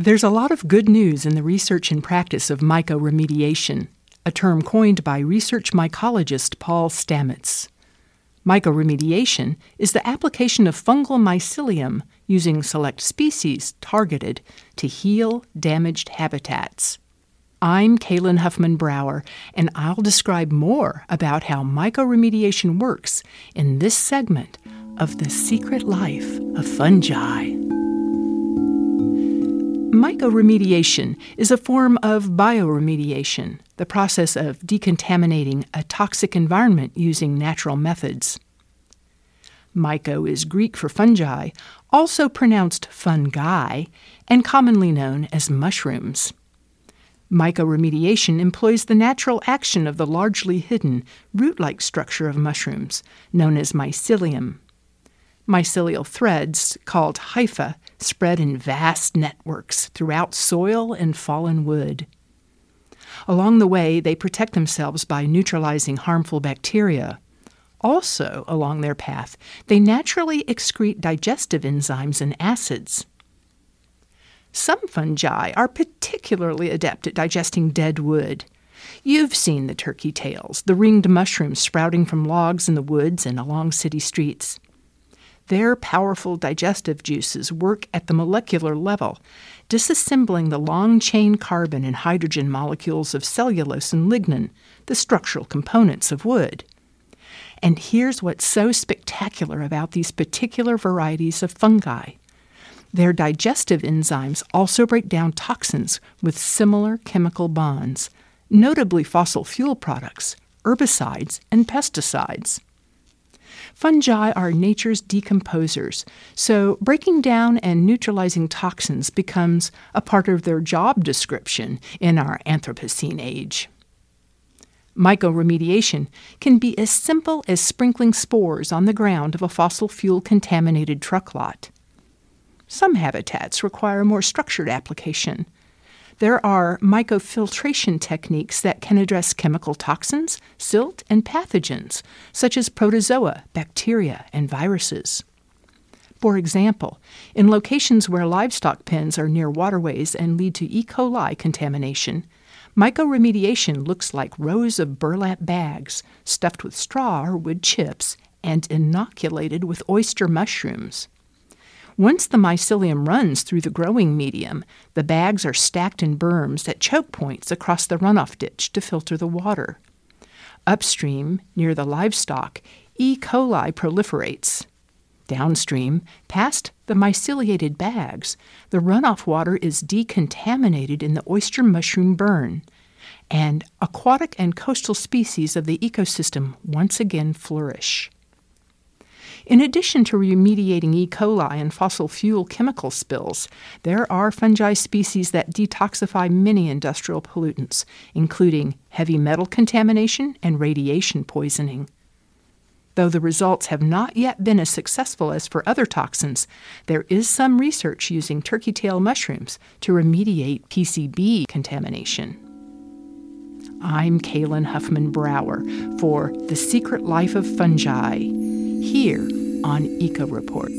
There's a lot of good news in the research and practice of mycoremediation, a term coined by research mycologist Paul Stamets. Mycoremediation is the application of fungal mycelium using select species targeted to heal damaged habitats. I'm Kalynn Huffman Brower, and I'll describe more about how mycoremediation works in this segment of The Secret Life of Fungi. Mycoremediation is a form of bioremediation, the process of decontaminating a toxic environment using natural methods. Myco is Greek for fungi, also pronounced fungi, and commonly known as mushrooms. Mycoremediation employs the natural action of the largely hidden, root like structure of mushrooms, known as mycelium. Mycelial threads, called hypha, spread in vast networks throughout soil and fallen wood. Along the way, they protect themselves by neutralizing harmful bacteria. Also, along their path, they naturally excrete digestive enzymes and acids. Some fungi are particularly adept at digesting dead wood. You've seen the turkey tails, the ringed mushrooms sprouting from logs in the woods and along city streets. Their powerful digestive juices work at the molecular level, disassembling the long chain carbon and hydrogen molecules of cellulose and lignin, the structural components of wood. And here's what's so spectacular about these particular varieties of fungi their digestive enzymes also break down toxins with similar chemical bonds, notably fossil fuel products, herbicides, and pesticides. Fungi are nature's decomposers, so breaking down and neutralizing toxins becomes a part of their job description in our Anthropocene age. Mycoremediation can be as simple as sprinkling spores on the ground of a fossil fuel contaminated truck lot. Some habitats require more structured application. There are mycofiltration techniques that can address chemical toxins, silt, and pathogens, such as protozoa, bacteria, and viruses. For example, in locations where livestock pens are near waterways and lead to E. coli contamination, mycoremediation looks like rows of burlap bags stuffed with straw or wood chips and inoculated with oyster mushrooms. Once the mycelium runs through the growing medium, the bags are stacked in berms at choke points across the runoff ditch to filter the water. Upstream, near the livestock, E. coli proliferates. Downstream, past the myceliated bags, the runoff water is decontaminated in the oyster mushroom berm, and aquatic and coastal species of the ecosystem once again flourish. In addition to remediating E. coli and fossil fuel chemical spills, there are fungi species that detoxify many industrial pollutants, including heavy metal contamination and radiation poisoning. Though the results have not yet been as successful as for other toxins, there is some research using turkey tail mushrooms to remediate PCB contamination. I'm Kalynn Huffman Brower for The Secret Life of Fungi here on Eco Report.